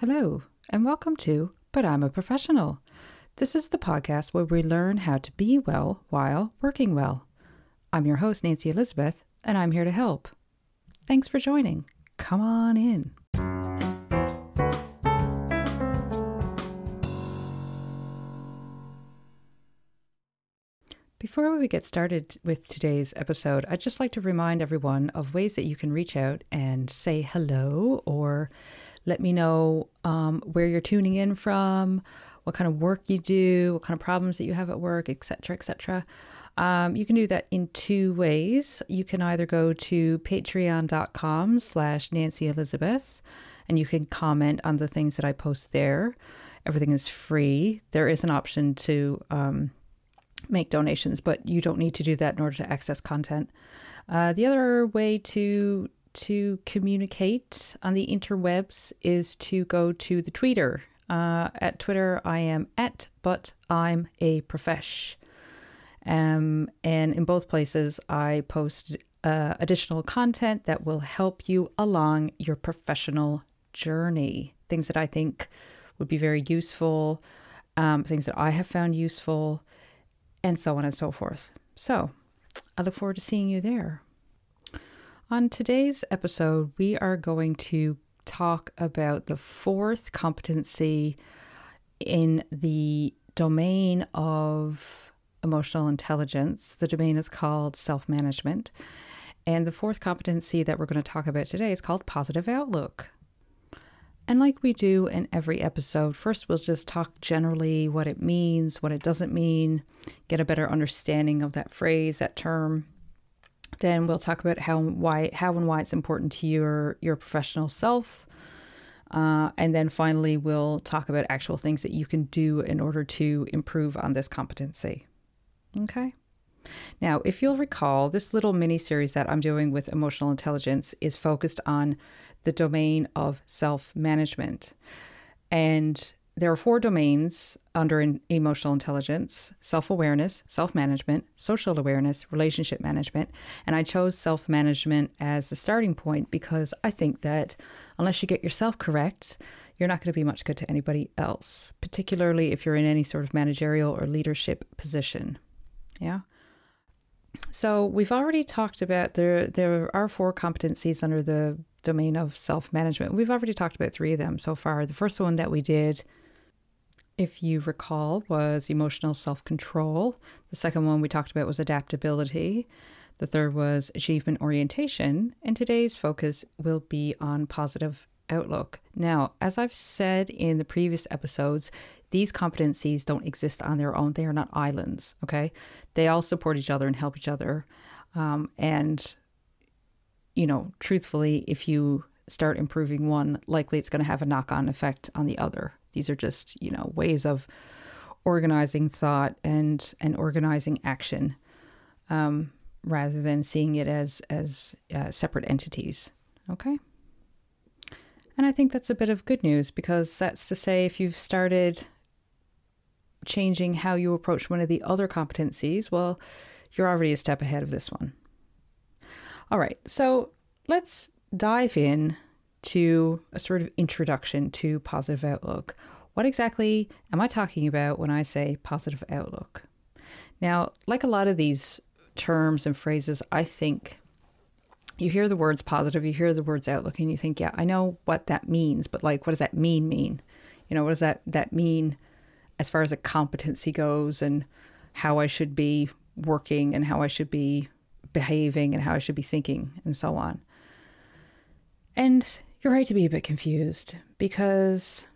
Hello, and welcome to But I'm a Professional. This is the podcast where we learn how to be well while working well. I'm your host, Nancy Elizabeth, and I'm here to help. Thanks for joining. Come on in. Before we get started with today's episode, I'd just like to remind everyone of ways that you can reach out and say hello or let me know um, where you're tuning in from, what kind of work you do, what kind of problems that you have at work, etc., etc. Um, you can do that in two ways. You can either go to patreon.com slash Nancy Elizabeth and you can comment on the things that I post there. Everything is free. There is an option to um, make donations, but you don't need to do that in order to access content. Uh, the other way to to communicate on the interwebs is to go to the Twitter. Uh, at Twitter, I am at but I'm a profesh. Um, and in both places, I post uh, additional content that will help you along your professional journey. Things that I think would be very useful, um, things that I have found useful, and so on and so forth. So I look forward to seeing you there. On today's episode, we are going to talk about the fourth competency in the domain of emotional intelligence. The domain is called self management. And the fourth competency that we're going to talk about today is called positive outlook. And like we do in every episode, first we'll just talk generally what it means, what it doesn't mean, get a better understanding of that phrase, that term. Then we'll talk about how why how and why it's important to your your professional self. Uh, and then finally, we'll talk about actual things that you can do in order to improve on this competency. Okay. Now, if you'll recall, this little mini series that I'm doing with emotional intelligence is focused on the domain of self management. And there are four domains under emotional intelligence self awareness, self management, social awareness, relationship management. And I chose self management as the starting point because I think that unless you get yourself correct, you're not going to be much good to anybody else, particularly if you're in any sort of managerial or leadership position. Yeah. So we've already talked about there there are four competencies under the domain of self-management. We've already talked about three of them so far. The first one that we did if you recall was emotional self-control. The second one we talked about was adaptability. The third was achievement orientation, and today's focus will be on positive outlook. Now, as I've said in the previous episodes, these competencies don't exist on their own. They are not islands, okay? They all support each other and help each other. Um, and, you know, truthfully, if you start improving one, likely it's going to have a knock on effect on the other. These are just, you know, ways of organizing thought and, and organizing action um, rather than seeing it as, as uh, separate entities, okay? And I think that's a bit of good news because that's to say, if you've started changing how you approach one of the other competencies, well, you're already a step ahead of this one. All right, so let's dive in to a sort of introduction to positive outlook. What exactly am I talking about when I say positive outlook? Now, like a lot of these terms and phrases, I think you hear the words positive, you hear the words outlook, and you think, yeah, I know what that means, but like, what does that mean mean? You know, what does that that mean as far as a competency goes and how I should be working and how I should be behaving and how I should be thinking and so on. And you're right to be a bit confused because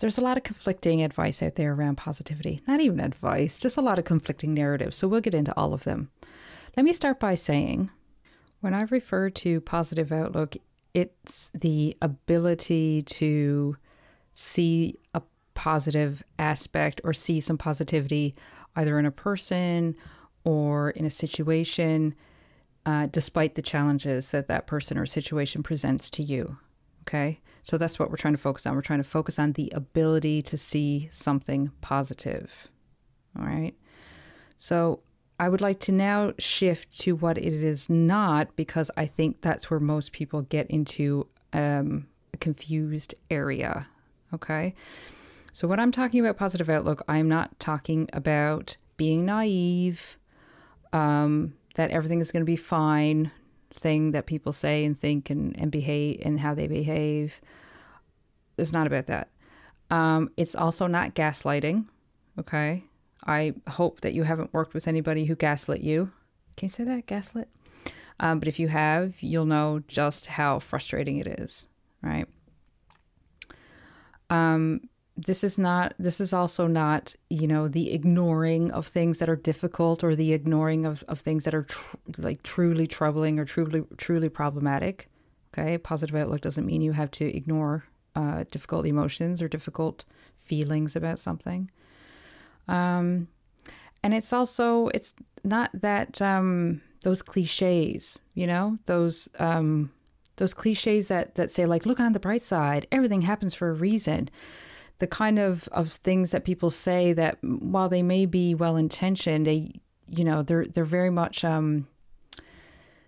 there's a lot of conflicting advice out there around positivity. Not even advice, just a lot of conflicting narratives. So we'll get into all of them. Let me start by saying when I refer to positive outlook, it's the ability to see a positive aspect or see some positivity either in a person or in a situation, uh, despite the challenges that that person or situation presents to you. Okay. So that's what we're trying to focus on. We're trying to focus on the ability to see something positive. All right. So I would like to now shift to what it is not because I think that's where most people get into um, a confused area. Okay. So, when I'm talking about positive outlook, I'm not talking about being naive, um, that everything is going to be fine, thing that people say and think and, and behave and how they behave. It's not about that. Um, it's also not gaslighting. Okay. I hope that you haven't worked with anybody who gaslit you. Can you say that? Gaslit? Um, but if you have, you'll know just how frustrating it is, right? Um, this is not this is also not you know the ignoring of things that are difficult or the ignoring of, of things that are tr- like truly troubling or truly truly problematic okay? Positive outlook doesn't mean you have to ignore uh, difficult emotions or difficult feelings about something. Um, and it's also it's not that um, those cliches you know those um, those cliches that that say like look on the bright side everything happens for a reason the kind of, of things that people say that while they may be well intentioned, they you know they're they're very much um,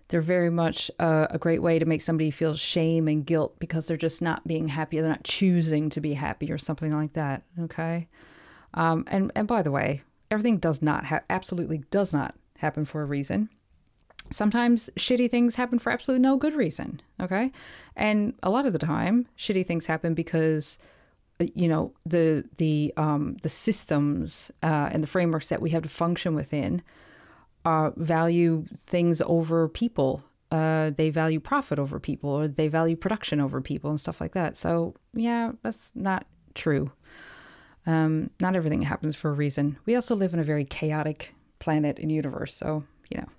they're very much a, a, great way to make somebody feel shame and guilt because they're just not being happy. They're not choosing to be happy or something like that. Okay, um, and and by the way, everything does not ha- absolutely does not happen for a reason. Sometimes shitty things happen for absolutely no good reason. Okay, and a lot of the time, shitty things happen because you know the the um, the systems uh, and the frameworks that we have to function within uh, value things over people. Uh, they value profit over people, or they value production over people, and stuff like that. So yeah, that's not true. Um, not everything happens for a reason. We also live in a very chaotic planet and universe, so you know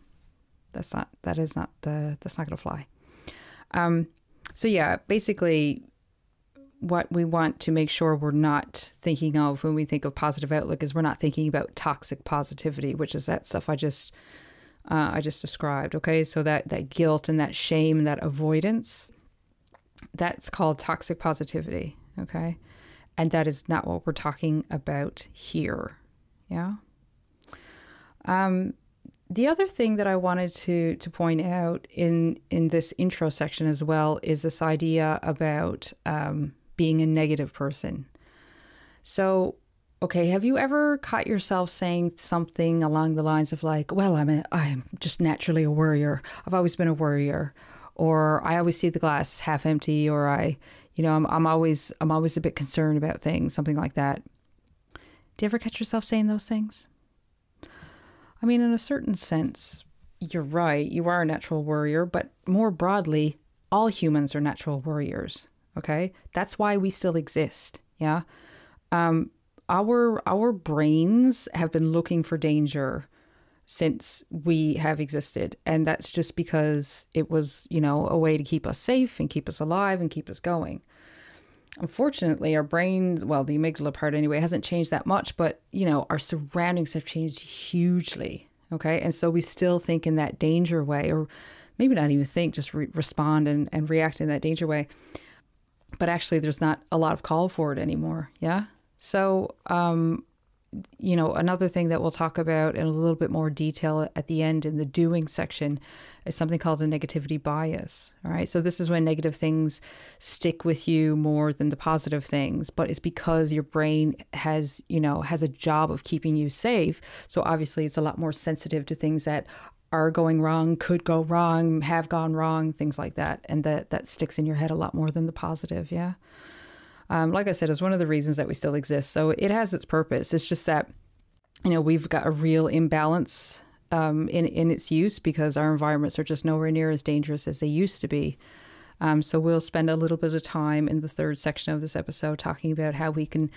that's not that is not the that's not going to fly. Um, so yeah, basically what we want to make sure we're not thinking of when we think of positive outlook is we're not thinking about toxic positivity, which is that stuff I just uh, I just described. Okay, so that that guilt and that shame, and that avoidance, that's called toxic positivity. Okay, and that is not what we're talking about here. Yeah. Um, the other thing that I wanted to to point out in in this intro section as well is this idea about um, being a negative person. So, okay, have you ever caught yourself saying something along the lines of like, "Well, I'm a, I'm just naturally a worrier. I've always been a worrier." Or I always see the glass half empty or I, you know, I'm I'm always I'm always a bit concerned about things, something like that. Do you ever catch yourself saying those things? I mean, in a certain sense, you're right. You are a natural worrier, but more broadly, all humans are natural worriers. Okay. That's why we still exist. Yeah. Um, our our brains have been looking for danger since we have existed and that's just because it was you know a way to keep us safe and keep us alive and keep us going unfortunately our brains well the amygdala part anyway hasn't changed that much but you know our surroundings have changed hugely okay and so we still think in that danger way or maybe not even think just re- respond and, and react in that danger way but actually there's not a lot of call for it anymore. Yeah. So, um, you know, another thing that we'll talk about in a little bit more detail at the end in the doing section is something called a negativity bias. All right. So, this is when negative things stick with you more than the positive things, but it's because your brain has, you know, has a job of keeping you safe. So, obviously, it's a lot more sensitive to things that are going wrong, could go wrong, have gone wrong, things like that. And that, that sticks in your head a lot more than the positive. Yeah. Um, like I said, is one of the reasons that we still exist. So it has its purpose. It's just that, you know, we've got a real imbalance um, in, in its use because our environments are just nowhere near as dangerous as they used to be. Um, so we'll spend a little bit of time in the third section of this episode talking about how we can,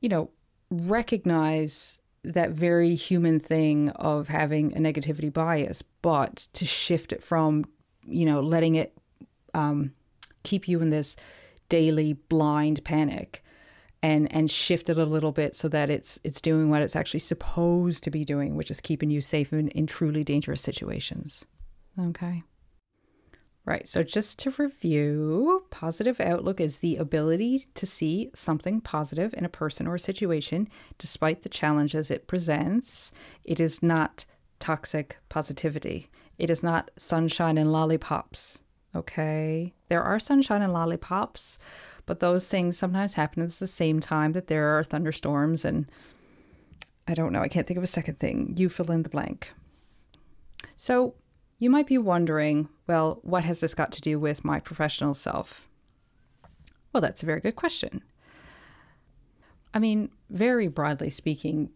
you know, recognize that very human thing of having a negativity bias, but to shift it from, you know, letting it um, keep you in this daily blind panic and and shift it a little bit so that it's it's doing what it's actually supposed to be doing, which is keeping you safe in, in truly dangerous situations. Okay. Right. So, just to review, positive outlook is the ability to see something positive in a person or a situation despite the challenges it presents. It is not toxic positivity, it is not sunshine and lollipops. Okay. There are sunshine and lollipops, but those things sometimes happen at the same time that there are thunderstorms and I don't know, I can't think of a second thing. You fill in the blank. So you might be wondering, well, what has this got to do with my professional self? Well, that's a very good question. I mean, very broadly speaking,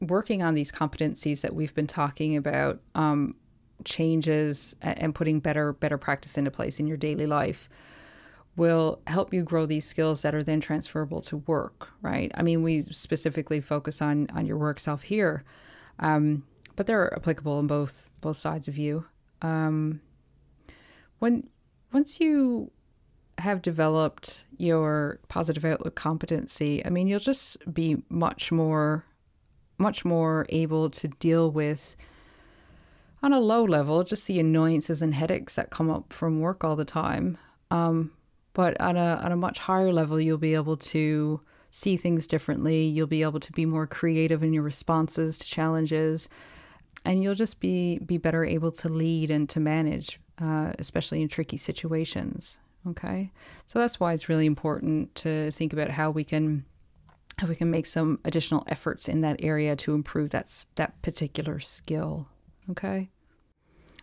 working on these competencies that we've been talking about um, changes and putting better better practice into place in your daily life will help you grow these skills that are then transferable to work right i mean we specifically focus on on your work self here um, but they're applicable in both both sides of you um, when once you have developed your positive outlook competency i mean you'll just be much more much more able to deal with on a low level, just the annoyances and headaches that come up from work all the time. Um, but on a on a much higher level, you'll be able to see things differently. You'll be able to be more creative in your responses to challenges, and you'll just be be better able to lead and to manage, uh, especially in tricky situations. Okay, so that's why it's really important to think about how we can how we can make some additional efforts in that area to improve that that particular skill. Okay.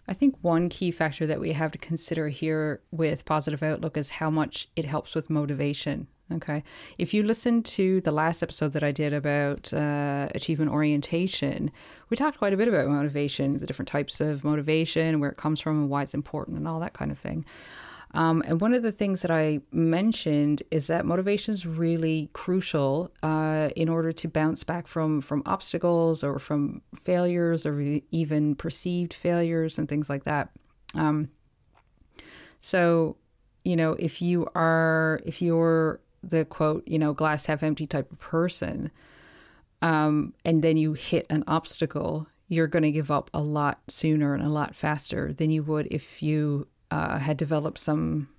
I think one key factor that we have to consider here with positive outlook is how much it helps with motivation. Okay. If you listen to the last episode that I did about uh, achievement orientation, we talked quite a bit about motivation, the different types of motivation, where it comes from, and why it's important, and all that kind of thing. Um, and one of the things that I mentioned is that motivation is really crucial uh, in order to bounce back from from obstacles or from failures or even perceived failures and things like that. Um, so, you know, if you are if you're the quote, you know, glass half empty type of person, um, and then you hit an obstacle, you're going to give up a lot sooner and a lot faster than you would if you uh, had developed some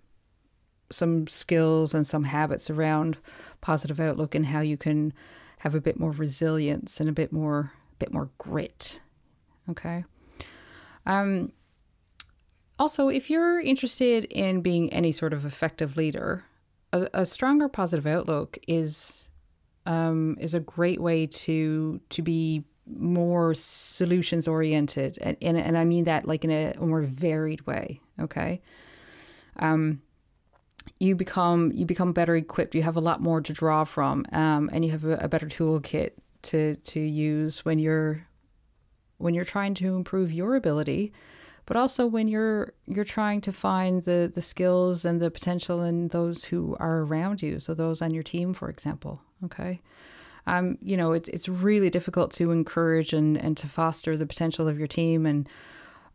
some skills and some habits around positive outlook and how you can have a bit more resilience and a bit more bit more grit. Okay. Um, also, if you're interested in being any sort of effective leader, a, a stronger positive outlook is um, is a great way to to be more solutions oriented. And, and, and I mean that like in a, more varied way okay? Um you become you become better equipped. You have a lot more to draw from um and you have a, a better toolkit to to use when you're when you're trying to improve your ability but also when you're you're trying to find the the skills and the potential in those who are around you so those on your team for example okay um, you know, it's it's really difficult to encourage and, and to foster the potential of your team and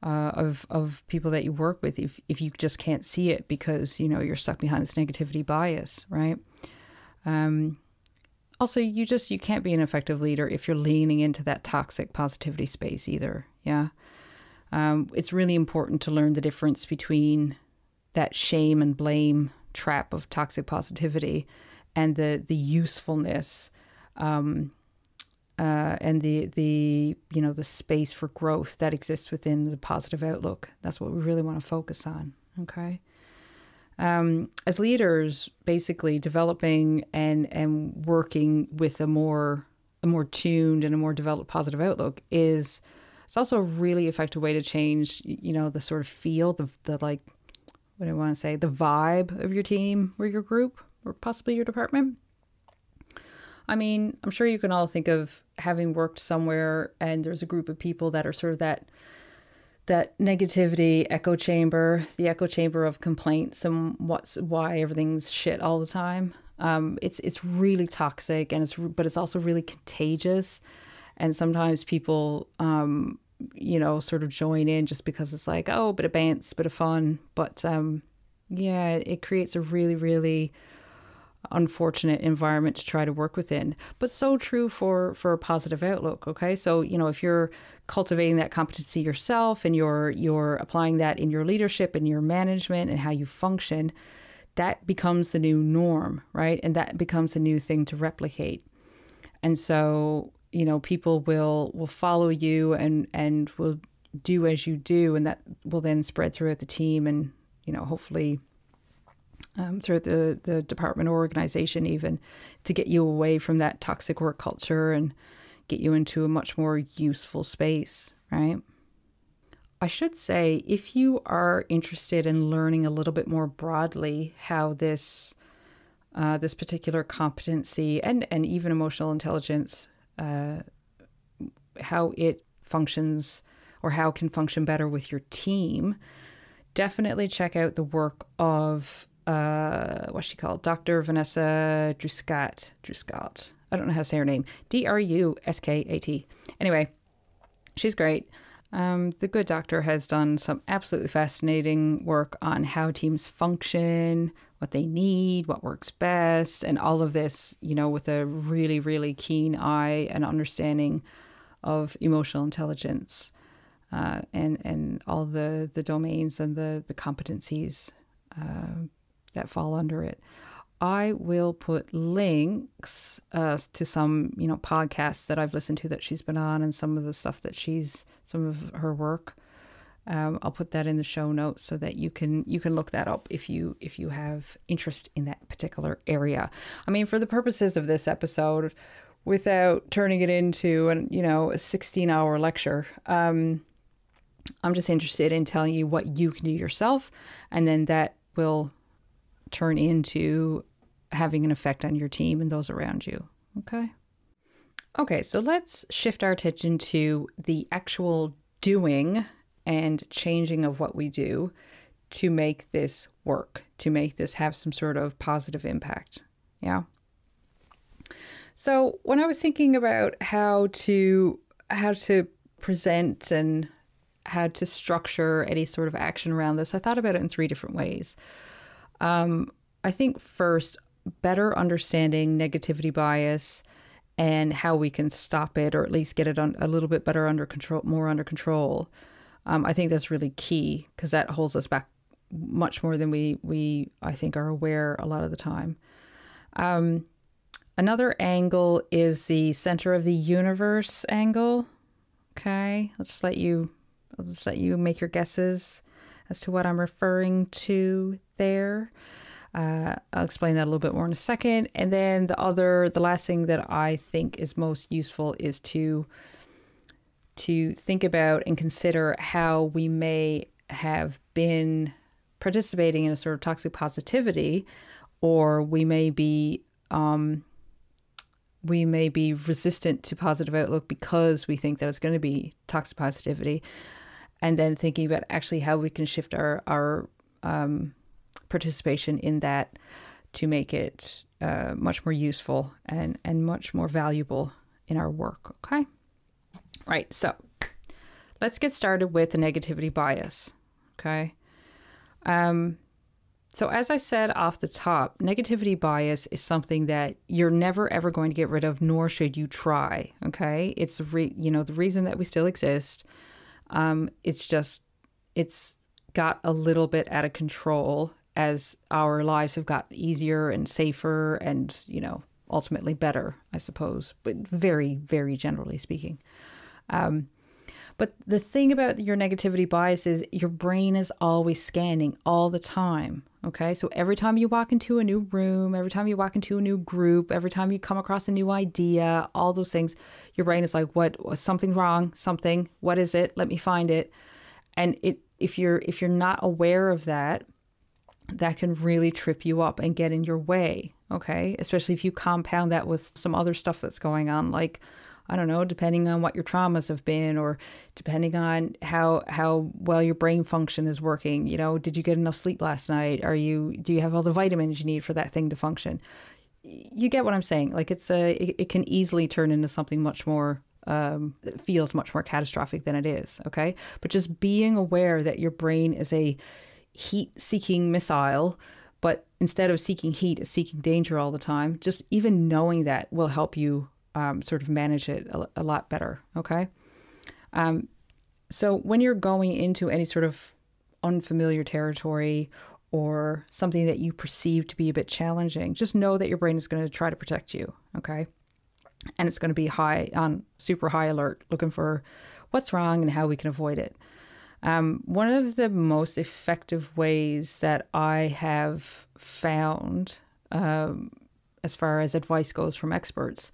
uh, of of people that you work with if if you just can't see it because you know you're stuck behind this negativity bias, right? Um, also, you just you can't be an effective leader if you're leaning into that toxic positivity space either. Yeah, um, it's really important to learn the difference between that shame and blame trap of toxic positivity and the the usefulness um, uh, and the the you know the space for growth that exists within the positive outlook. That's what we really want to focus on. Okay. Um, as leaders, basically developing and and working with a more a more tuned and a more developed positive outlook is it's also a really effective way to change you know the sort of feel the the like what do I want to say the vibe of your team or your group or possibly your department. I mean, I'm sure you can all think of having worked somewhere and there's a group of people that are sort of that that negativity echo chamber, the echo chamber of complaints and what's why everything's shit all the time. Um, it's it's really toxic and it's but it's also really contagious, and sometimes people um, you know sort of join in just because it's like oh bit of bants, bit of fun, but um, yeah, it creates a really really unfortunate environment to try to work within. But so true for for a positive outlook okay? So you know if you're cultivating that competency yourself and you're you're applying that in your leadership and your management and how you function that becomes the new norm right? And that becomes a new thing to replicate. And so you know people will will follow you and and will do as you do and that will then spread throughout the team and you know, hopefully um, throughout the, the department or organization, even to get you away from that toxic work culture and get you into a much more useful space, right? I should say, if you are interested in learning a little bit more broadly how this uh, this particular competency and and even emotional intelligence, uh, how it functions or how it can function better with your team, definitely check out the work of uh, what's she called, Dr. Vanessa Druskat. Druskat. I don't know how to say her name. D R U S K A T. Anyway, she's great. Um, the Good Doctor has done some absolutely fascinating work on how teams function, what they need, what works best, and all of this, you know, with a really, really keen eye and understanding of emotional intelligence uh, and and all the the domains and the the competencies uh, that fall under it. I will put links uh, to some, you know, podcasts that I've listened to that she's been on, and some of the stuff that she's, some of her work. Um, I'll put that in the show notes so that you can you can look that up if you if you have interest in that particular area. I mean, for the purposes of this episode, without turning it into an you know a sixteen hour lecture. Um, I'm just interested in telling you what you can do yourself, and then that will turn into having an effect on your team and those around you. Okay. Okay, so let's shift our attention to the actual doing and changing of what we do to make this work, to make this have some sort of positive impact. Yeah. So, when I was thinking about how to how to present and how to structure any sort of action around this, I thought about it in three different ways. Um, I think first, better understanding negativity bias and how we can stop it or at least get it on a little bit better under control, more under control. Um, I think that's really key because that holds us back much more than we we I think are aware a lot of the time. Um, another angle is the center of the universe angle. Okay, let's just let you I'll just let you make your guesses as to what I'm referring to there. Uh, I'll explain that a little bit more in a second. And then the other, the last thing that I think is most useful is to to think about and consider how we may have been participating in a sort of toxic positivity, or we may be um, we may be resistant to positive outlook because we think that it's going to be toxic positivity, and then thinking about actually how we can shift our our um, participation in that to make it uh, much more useful and, and much more valuable in our work. Okay. Right. So let's get started with the negativity bias. Okay. Um, so, as I said off the top, negativity bias is something that you're never ever going to get rid of, nor should you try. Okay, it's re- you know the reason that we still exist. Um, it's just it's got a little bit out of control as our lives have got easier and safer and, you know, ultimately better, I suppose, but very, very generally speaking. Um, but the thing about your negativity bias is your brain is always scanning all the time. Okay. So every time you walk into a new room, every time you walk into a new group, every time you come across a new idea, all those things, your brain is like, what was something wrong? Something, what is it? Let me find it. And it, if you're, if you're not aware of that, that can really trip you up and get in your way. Okay. Especially if you compound that with some other stuff that's going on, like, I don't know, depending on what your traumas have been or depending on how how well your brain function is working. You know, did you get enough sleep last night? Are you do you have all the vitamins you need for that thing to function? You get what I'm saying. Like it's a it, it can easily turn into something much more um, feels much more catastrophic than it is. Okay. But just being aware that your brain is a heat seeking missile, but instead of seeking heat, it's seeking danger all the time. Just even knowing that will help you um, sort of manage it a, a lot better. Okay. Um, so when you're going into any sort of unfamiliar territory or something that you perceive to be a bit challenging, just know that your brain is going to try to protect you. Okay. And it's going to be high on super high alert, looking for what's wrong and how we can avoid it. Um, one of the most effective ways that I have found, um, as far as advice goes from experts,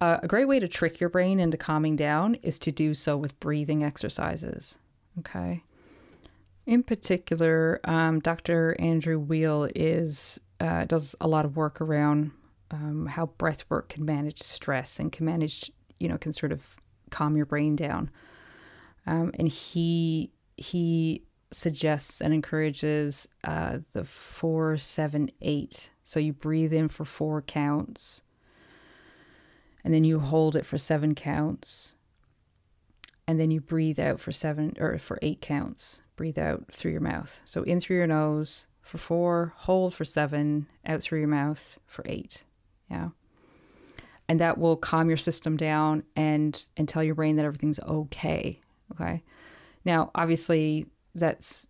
uh, a great way to trick your brain into calming down is to do so with breathing exercises. Okay. In particular, um, Dr. Andrew Weil is uh, does a lot of work around um, how breath work can manage stress and can manage, you know, can sort of calm your brain down. Um, and he he suggests and encourages uh, the four seven eight. So you breathe in for four counts, and then you hold it for seven counts, and then you breathe out for seven or for eight counts. Breathe out through your mouth. So in through your nose for four, hold for seven, out through your mouth for eight. Yeah. And that will calm your system down and and tell your brain that everything's okay. Okay. Now, obviously, that's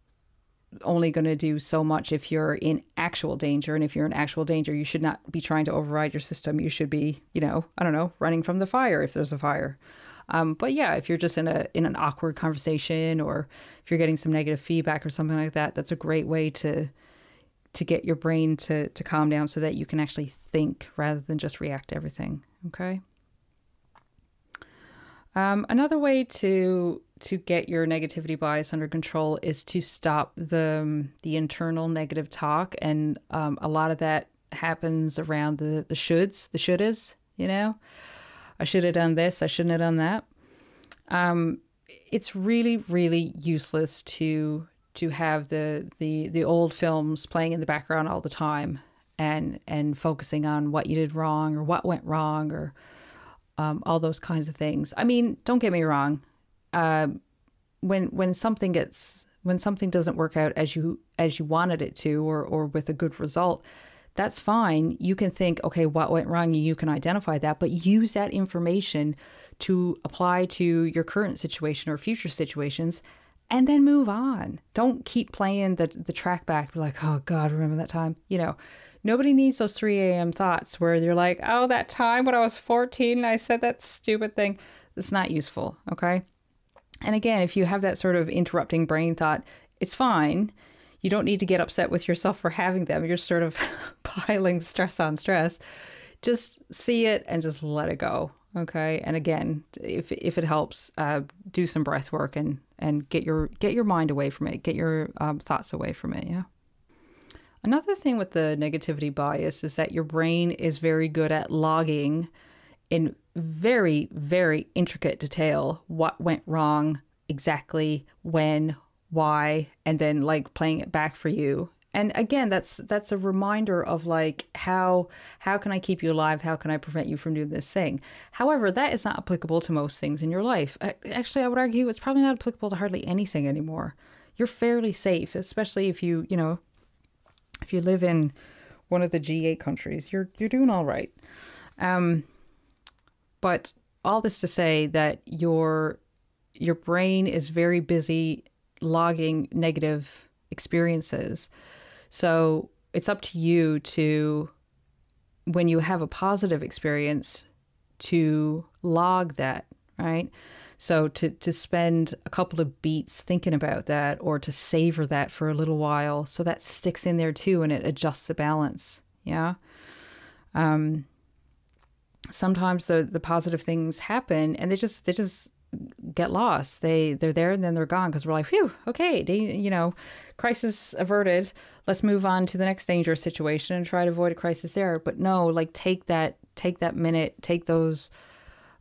only going to do so much if you're in actual danger. And if you're in actual danger, you should not be trying to override your system. You should be, you know, I don't know, running from the fire if there's a fire. Um, but yeah, if you're just in a in an awkward conversation or if you're getting some negative feedback or something like that, that's a great way to to get your brain to to calm down so that you can actually think rather than just react to everything. Okay. Um, another way to to get your negativity bias under control is to stop the the internal negative talk, and um, a lot of that happens around the the shoulds, the shouldas. You know, I should have done this, I shouldn't have done that. Um, it's really really useless to to have the the the old films playing in the background all the time and and focusing on what you did wrong or what went wrong or um, all those kinds of things. I mean, don't get me wrong. Uh, when when something gets when something doesn't work out as you as you wanted it to or or with a good result, that's fine. You can think, okay, what went wrong? You can identify that, but use that information to apply to your current situation or future situations and then move on. Don't keep playing the the track back. Be like, oh God, remember that time? You know, nobody needs those 3 a.m. thoughts where you're like, oh, that time when I was 14, and I said that stupid thing. It's not useful. Okay. And again, if you have that sort of interrupting brain thought, it's fine. You don't need to get upset with yourself for having them. You're sort of piling stress on stress. Just see it and just let it go. Okay. And again, if if it helps, uh, do some breath work and and get your get your mind away from it, get your um, thoughts away from it. Yeah. Another thing with the negativity bias is that your brain is very good at logging in very very intricate detail what went wrong exactly when why and then like playing it back for you. And again that's that's a reminder of like how how can i keep you alive? How can i prevent you from doing this thing? However that is not applicable to most things in your life. Actually i would argue it's probably not applicable to hardly anything anymore. You're fairly safe especially if you you know if you live in one of the g8 countries. You're you're doing all right. Um but all this to say that your your brain is very busy logging negative experiences so it's up to you to, when you have a positive experience, to log that, right? So to, to spend a couple of beats thinking about that or to savor that for a little while so that sticks in there too and it adjusts the balance. Yeah. Um, sometimes the, the positive things happen and they just they just get lost. They they're there and then they're gone because we're like, phew, okay, they, you know, crisis averted. Let's move on to the next dangerous situation and try to avoid a crisis there. But no, like take that take that minute, take those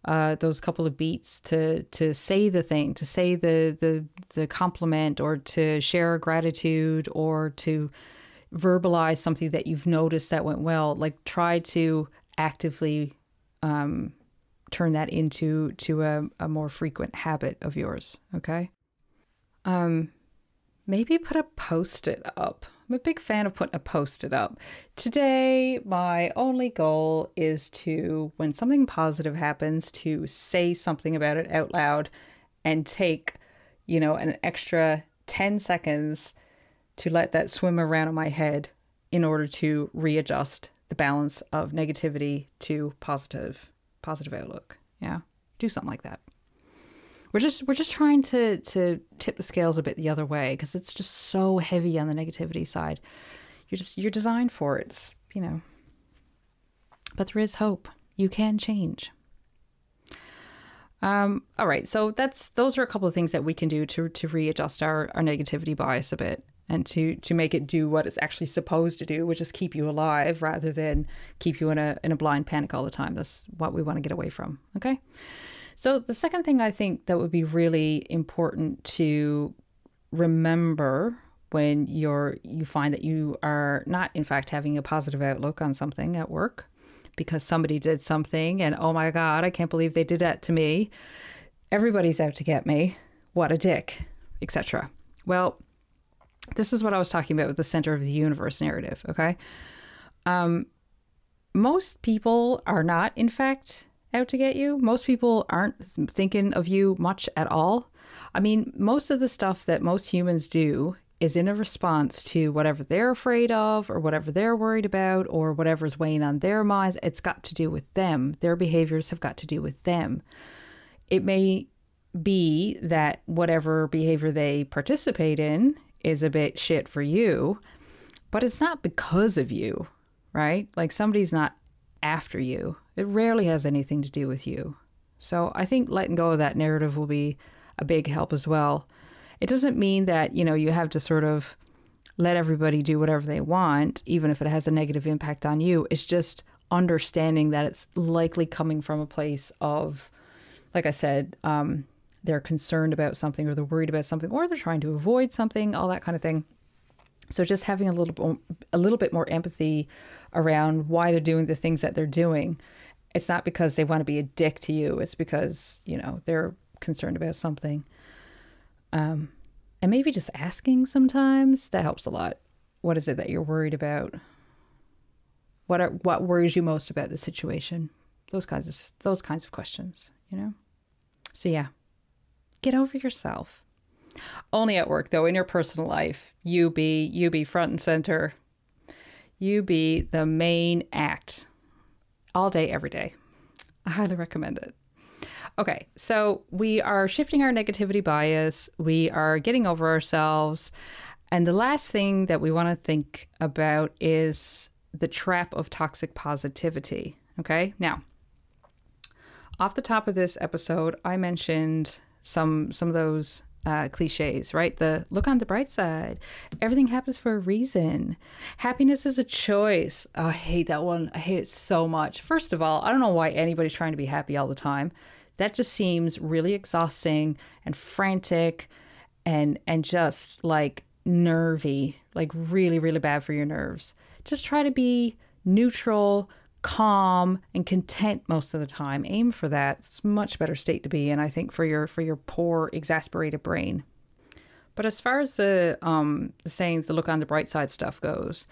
uh, those couple of beats to to say the thing, to say the the the compliment, or to share gratitude, or to verbalize something that you've noticed that went well. Like try to actively um, turn that into to a, a more frequent habit of yours. Okay. Um, maybe put a post it up. I'm a big fan of putting a post it up. Today, my only goal is to, when something positive happens, to say something about it out loud and take, you know, an extra 10 seconds to let that swim around in my head in order to readjust the balance of negativity to positive positive outlook. Yeah, do something like that. we're just we're just trying to to tip the scales a bit the other way because it's just so heavy on the negativity side. You're just you're designed for it. It's, you know. But there is hope. You can change. Um, all right, so that's those are a couple of things that we can do to to readjust our, our negativity bias a bit and to to make it do what it's actually supposed to do, which is keep you alive rather than keep you in a in a blind panic all the time. That's what we want to get away from. Okay. So the second thing I think that would be really important to remember when you're you find that you are not in fact having a positive outlook on something at work because somebody did something and oh my god, I can't believe they did that to me. Everybody's out to get me. What a dick, etc. Well, this is what I was talking about with the center of the universe narrative, okay? Um most people are not in fact out to get you. Most people aren't thinking of you much at all. I mean, most of the stuff that most humans do is in a response to whatever they're afraid of or whatever they're worried about or whatever's weighing on their minds. It's got to do with them. Their behaviors have got to do with them. It may be that whatever behavior they participate in is a bit shit for you, but it's not because of you, right? Like somebody's not after you. It rarely has anything to do with you. So I think letting go of that narrative will be a big help as well. It doesn't mean that, you know, you have to sort of let everybody do whatever they want, even if it has a negative impact on you. It's just understanding that it's likely coming from a place of, like I said, um, they're concerned about something or they're worried about something or they're trying to avoid something, all that kind of thing. So just having a little a little bit more empathy around why they're doing the things that they're doing. It's not because they want to be a dick to you. It's because you know they're concerned about something. Um, and maybe just asking sometimes that helps a lot. What is it that you're worried about? What are what worries you most about the situation? Those kinds of those kinds of questions, you know. So yeah, get over yourself. Only at work though. In your personal life, you be you be front and center. You be the main act all day, every day. I highly recommend it. Okay, so we are shifting our negativity bias, we are getting over ourselves. And the last thing that we want to think about is the trap of toxic positivity. Okay, now, off the top of this episode, I mentioned some some of those uh, cliches, right? The look on the bright side. Everything happens for a reason. Happiness is a choice. Oh, I hate that one. I hate it so much. First of all, I don't know why anybody's trying to be happy all the time. That just seems really exhausting and frantic and and just like nervy, like really really bad for your nerves. Just try to be neutral, calm and content most of the time. Aim for that. It's much better state to be in i think for your for your poor exasperated brain. But as far as the um the saying the look on the bright side stuff goes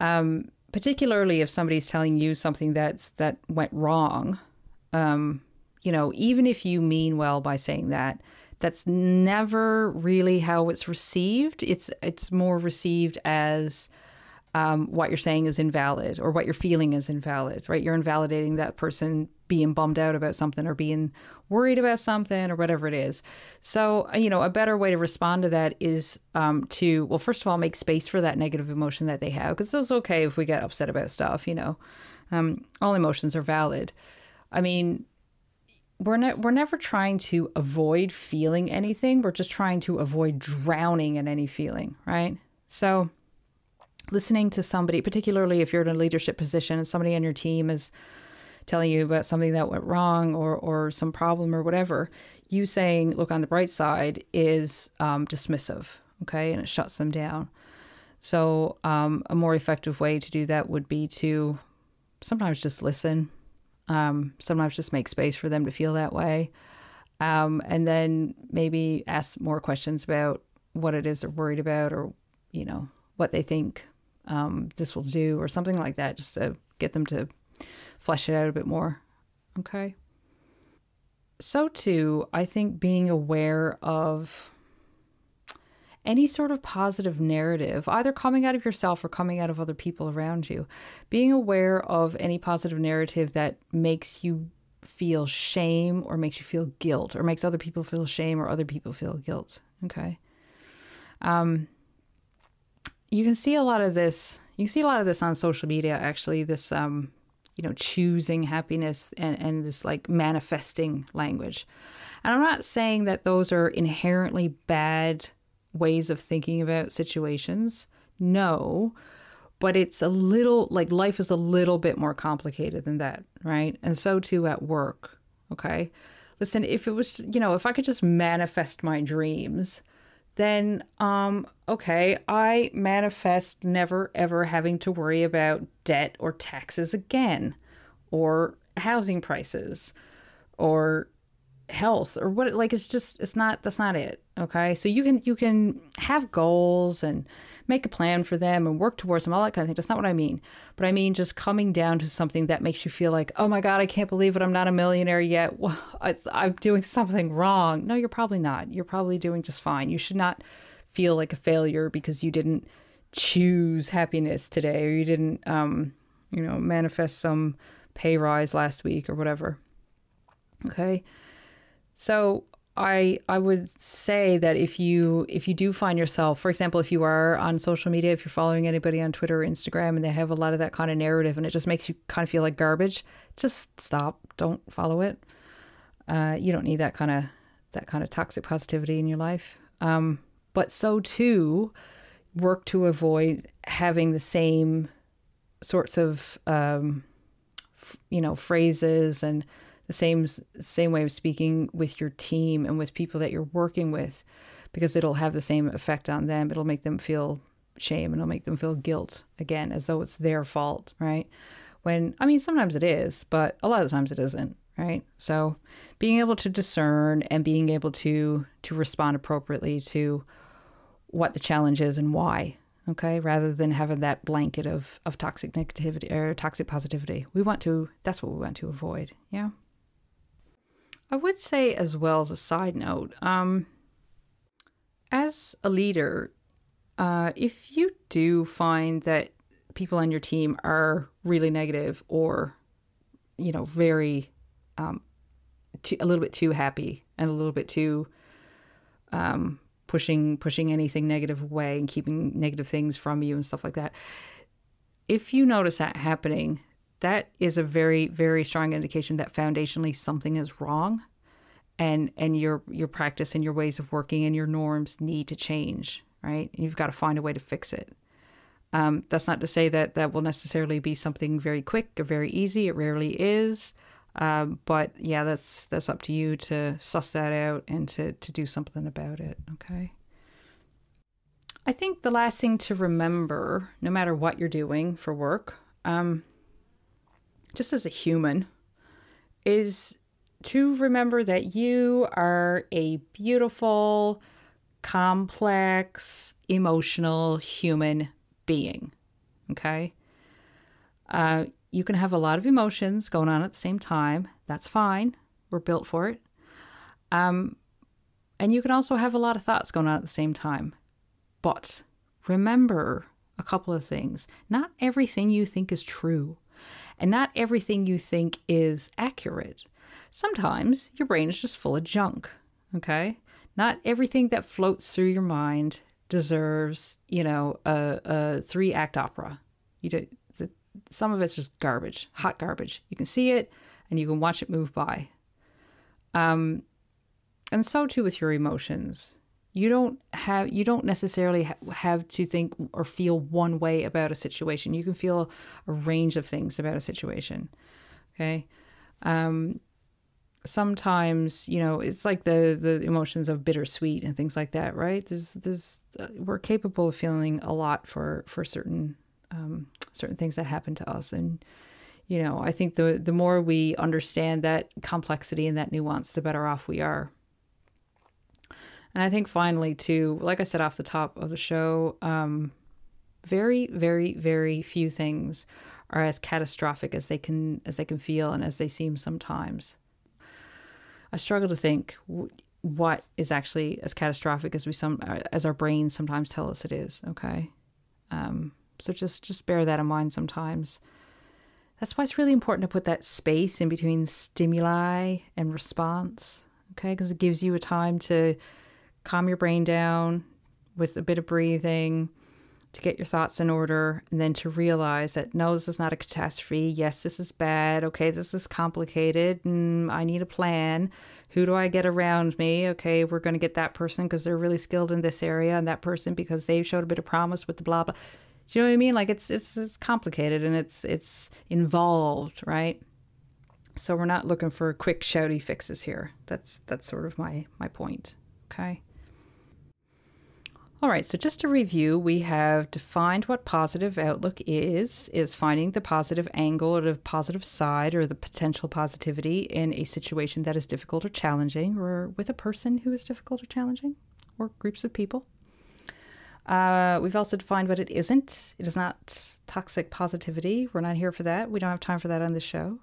um particularly if somebody's telling you something that's that went wrong um you know even if you mean well by saying that that's never really how it's received. It's it's more received as um, what you're saying is invalid or what you're feeling is invalid, right? You're invalidating that person being bummed out about something or being worried about something or whatever it is. So, you know, a better way to respond to that is um, to, well, first of all, make space for that negative emotion that they have because it's okay if we get upset about stuff, you know. Um, all emotions are valid. I mean, we're ne- we're never trying to avoid feeling anything. We're just trying to avoid drowning in any feeling, right? So, listening to somebody, particularly if you're in a leadership position and somebody on your team is telling you about something that went wrong or, or some problem or whatever, you saying, look on the bright side is um, dismissive, okay? And it shuts them down. So, um, a more effective way to do that would be to sometimes just listen, um, sometimes just make space for them to feel that way. Um, and then maybe ask more questions about what it is they're worried about or, you know, what they think um, this will do or something like that, just to get them to flesh it out a bit more. Okay. So, too, I think being aware of any sort of positive narrative, either coming out of yourself or coming out of other people around you, being aware of any positive narrative that makes you feel shame or makes you feel guilt or makes other people feel shame or other people feel guilt. Okay. Um, you can see a lot of this. You can see a lot of this on social media. Actually, this um, you know, choosing happiness and and this like manifesting language. And I'm not saying that those are inherently bad ways of thinking about situations. No, but it's a little like life is a little bit more complicated than that, right? And so too at work. Okay. Listen, if it was, you know, if I could just manifest my dreams, then um okay, I manifest never ever having to worry about debt or taxes again or housing prices or health or what like it's just it's not that's not it okay? So you can you can have goals and make a plan for them and work towards them all that kind of thing. That's not what i mean. But i mean just coming down to something that makes you feel like oh my god i can't believe it. I'm not a millionaire yet. I'm doing something wrong. No you're probably not. You're probably doing just fine. You should not feel like a failure because you didn't choose happiness today or you didn't um you know manifest some pay rise last week or whatever. Okay? So I I would say that if you if you do find yourself, for example, if you are on social media, if you're following anybody on Twitter or Instagram and they have a lot of that kind of narrative and it just makes you kind of feel like garbage, just stop. Don't follow it. Uh, you don't need that kind of that kind of toxic positivity in your life. Um, but so too, work to avoid having the same sorts of um, f- you know phrases and same same way of speaking with your team and with people that you're working with because it'll have the same effect on them. It'll make them feel shame and it'll make them feel guilt again as though it's their fault right? When i mean sometimes it is but a lot of times it isn't right? So being able to discern and being able to to respond appropriately to what the challenge is and why okay? Rather than having that blanket of of toxic negativity or toxic positivity. We want to that's what we want to avoid yeah I would say, as well as a side note, um, as a leader, uh, if you do find that people on your team are really negative or, you know, very, um, too, a little bit too happy and a little bit too um, pushing pushing anything negative away and keeping negative things from you and stuff like that. If you notice that happening, that is a very very strong indication that foundationally something is wrong and and your your practice and your ways of working and your norms need to change right? And you've got to find a way to fix it. Um, that's not to say that that will necessarily be something very quick or very easy. It rarely is. Um, but yeah that's that's up to you to suss that out and to to do something about it okay? I think the last thing to remember, no matter what you're doing for work, um, just as a human, is to remember that you are a beautiful, complex, emotional human being. Okay? Uh, you can have a lot of emotions going on at the same time. That's fine. We're built for it. Um, and you can also have a lot of thoughts going on at the same time. But remember a couple of things. Not everything you think is true, and not everything you think is accurate. Sometimes your brain is just full of junk, okay? Not everything that floats through your mind deserves, you know, a, a three act opera. You do, the, some of it's just garbage, hot garbage. You can see it and you can watch it move by. Um, and so too with your emotions. You don't have you don't necessarily ha- have to think or feel one way about a situation. You can feel a range of things about a situation. Okay. Um, sometimes you know it's like the the emotions of bittersweet and things like that right there's there's uh, we're capable of feeling a lot for for certain um, certain things that happen to us and you know i think the the more we understand that complexity and that nuance the better off we are and i think finally too like i said off the top of the show um, very very very few things are as catastrophic as they can as they can feel and as they seem sometimes I struggle to think what is actually as catastrophic as we some uh, as our brains sometimes tell us it is. Okay, um, so just just bear that in mind sometimes. That's why it's really important to put that space in between stimuli and response, okay? Because it gives you a time to calm your brain down with a bit of breathing, to get your thoughts in order, and then to realize that no, this is not a catastrophe. Yes, this is bad. Okay, this is complicated, and I need a plan. Who do I get around me? Okay, we're going to get that person because they're really skilled in this area, and that person because they've showed a bit of promise with the blah blah. Do you know what I mean? Like it's it's, it's complicated and it's it's involved, right? So we're not looking for quick shouty fixes here. That's that's sort of my my point. Okay. All right, so just to review, we have defined what positive outlook is, is finding the positive angle or the positive side or the potential positivity in a situation that is difficult or challenging or with a person who is difficult or challenging or groups of people. Uh, we've also defined what it isn't. It is not toxic positivity. We're not here for that. We don't have time for that on this show.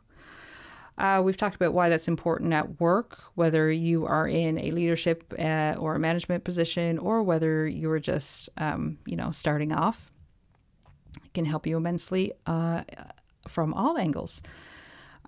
Uh, we've talked about why that's important at work, whether you are in a leadership uh, or a management position, or whether you're just, um, you know, starting off. It can help you immensely uh, from all angles.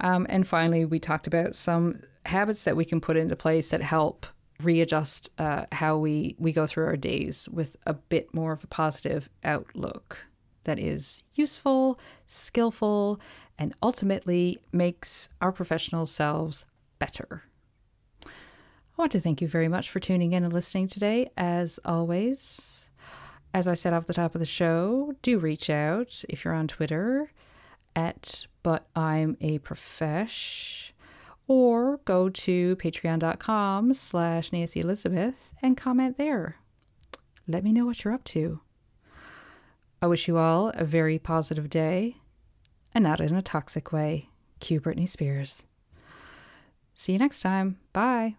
Um, and finally, we talked about some habits that we can put into place that help readjust uh, how we, we go through our days with a bit more of a positive outlook that is useful, skillful, and ultimately makes our professional selves better. I want to thank you very much for tuning in and listening today. As always, as I said off the top of the show, do reach out if you're on Twitter at but I'm a profesh or go to patreon.com slash Nancy Elizabeth and comment there. Let me know what you're up to. I wish you all a very positive day and not in a toxic way. Cue Britney Spears. See you next time. Bye.